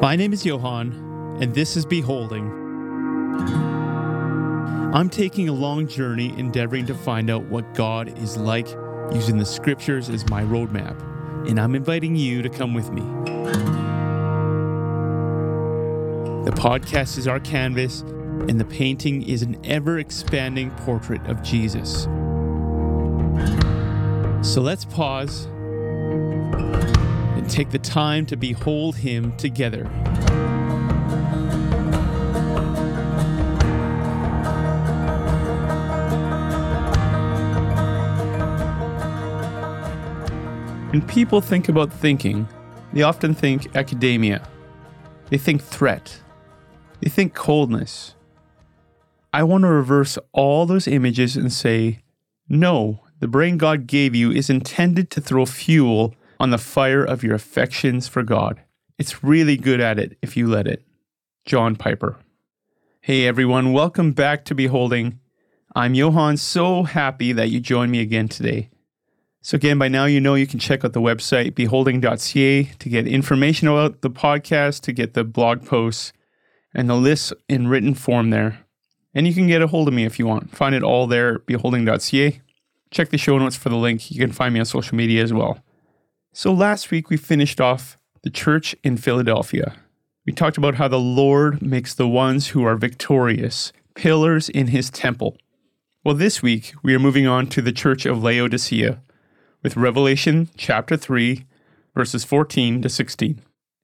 My name is Johan, and this is Beholding. I'm taking a long journey endeavoring to find out what God is like using the scriptures as my roadmap, and I'm inviting you to come with me. The podcast is our canvas, and the painting is an ever expanding portrait of Jesus. So let's pause take the time to behold Him together. When people think about thinking, they often think academia. They think threat. They think coldness. I want to reverse all those images and say, no, the brain God gave you is intended to throw fuel on the fire of your affections for God. It's really good at it if you let it. John Piper. Hey everyone, welcome back to Beholding. I'm Johan, so happy that you joined me again today. So, again, by now you know you can check out the website beholding.ca to get information about the podcast, to get the blog posts, and the lists in written form there. And you can get a hold of me if you want. Find it all there beholding.ca. Check the show notes for the link. You can find me on social media as well. So, last week we finished off the church in Philadelphia. We talked about how the Lord makes the ones who are victorious pillars in his temple. Well, this week we are moving on to the church of Laodicea with Revelation chapter 3, verses 14 to 16.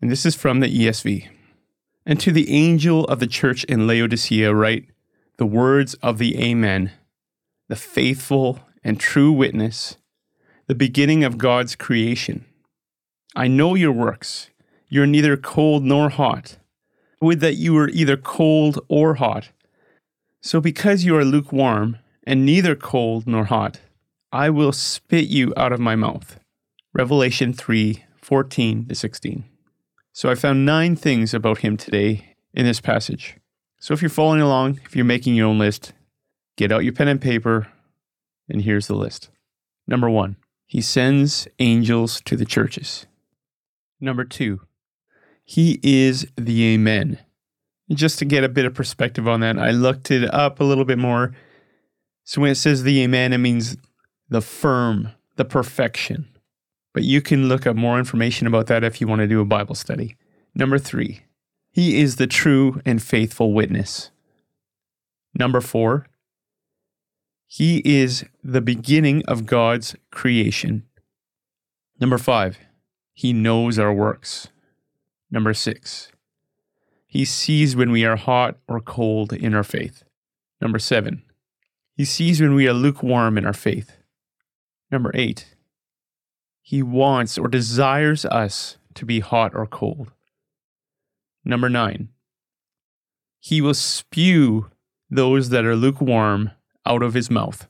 And this is from the ESV. And to the angel of the church in Laodicea, write the words of the Amen, the faithful and true witness, the beginning of God's creation. I know your works. You're neither cold nor hot. Would that you were either cold or hot. So because you are lukewarm, and neither cold nor hot, I will spit you out of my mouth. Revelation 3 14 to 16. So I found nine things about him today in this passage. So if you're following along, if you're making your own list, get out your pen and paper, and here's the list. Number one, he sends angels to the churches. Number two, he is the Amen. Just to get a bit of perspective on that, I looked it up a little bit more. So when it says the Amen, it means the firm, the perfection. But you can look up more information about that if you want to do a Bible study. Number three, he is the true and faithful witness. Number four, he is the beginning of God's creation. Number five, he knows our works. Number six, he sees when we are hot or cold in our faith. Number seven, he sees when we are lukewarm in our faith. Number eight, he wants or desires us to be hot or cold. Number nine, he will spew those that are lukewarm out of his mouth.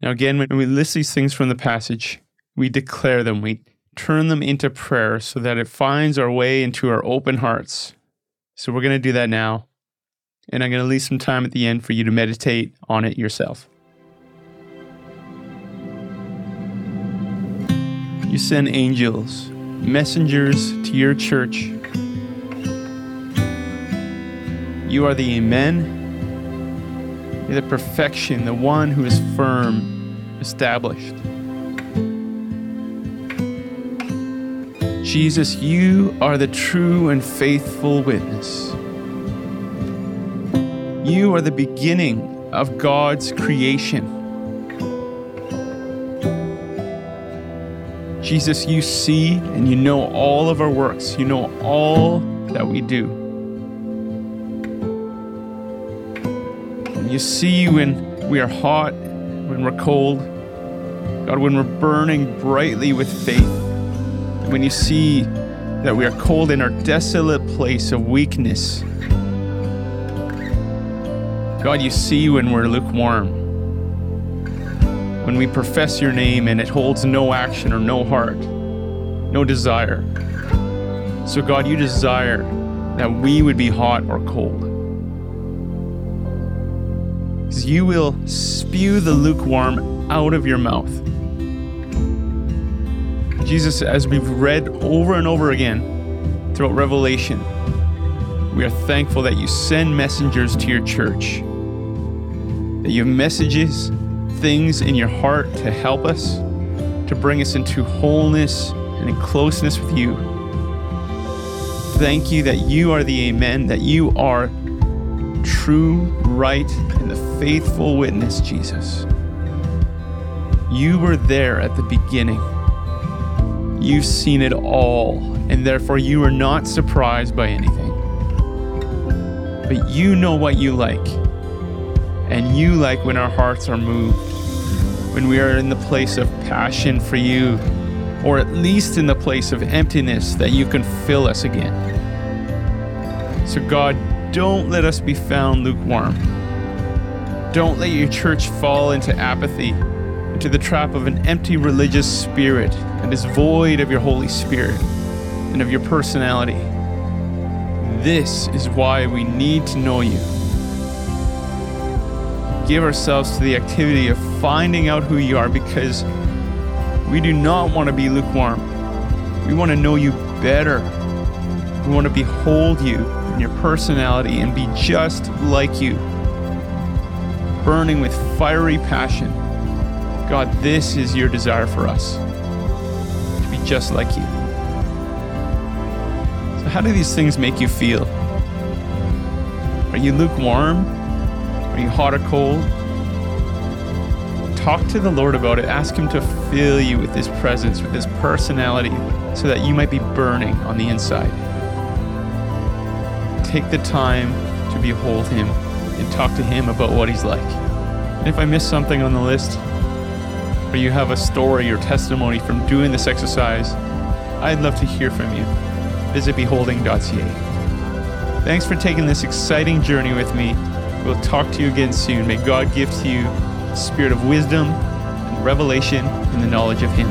Now, again, when we list these things from the passage, we declare them, we turn them into prayer so that it finds our way into our open hearts. So, we're going to do that now. And I'm going to leave some time at the end for you to meditate on it yourself. You send angels, messengers to your church. You are the Amen. The perfection, the one who is firm, established. Jesus, you are the true and faithful witness. You are the beginning of God's creation. Jesus, you see and you know all of our works. You know all that we do. You see when we are hot, when we're cold. God, when we're burning brightly with faith. When you see that we are cold in our desolate place of weakness. God, you see when we're lukewarm when we profess your name and it holds no action or no heart, no desire. So, God, you desire that we would be hot or cold. You will spew the lukewarm out of your mouth. Jesus, as we've read over and over again throughout Revelation. We are thankful that you send messengers to your church, that you have messages, things in your heart to help us, to bring us into wholeness and in closeness with you. Thank you that you are the Amen, that you are true, right, and the faithful witness, Jesus. You were there at the beginning. You've seen it all, and therefore you are not surprised by anything. But you know what you like, and you like when our hearts are moved, when we are in the place of passion for you, or at least in the place of emptiness that you can fill us again. So, God, don't let us be found lukewarm. Don't let your church fall into apathy, into the trap of an empty religious spirit that is void of your Holy Spirit and of your personality. This is why we need to know you. Give ourselves to the activity of finding out who you are because we do not want to be lukewarm. We want to know you better. We want to behold you in your personality and be just like you, burning with fiery passion. God, this is your desire for us to be just like you. So, how do these things make you feel? Are you lukewarm? Are you hot or cold? Talk to the Lord about it. Ask Him to fill you with His presence, with His personality, so that you might be burning on the inside take the time to behold Him and talk to Him about what He's like. And if I miss something on the list, or you have a story or testimony from doing this exercise, I'd love to hear from you. Visit beholding.ca. Thanks for taking this exciting journey with me. We'll talk to you again soon. May God give to you spirit of wisdom and revelation in the knowledge of Him.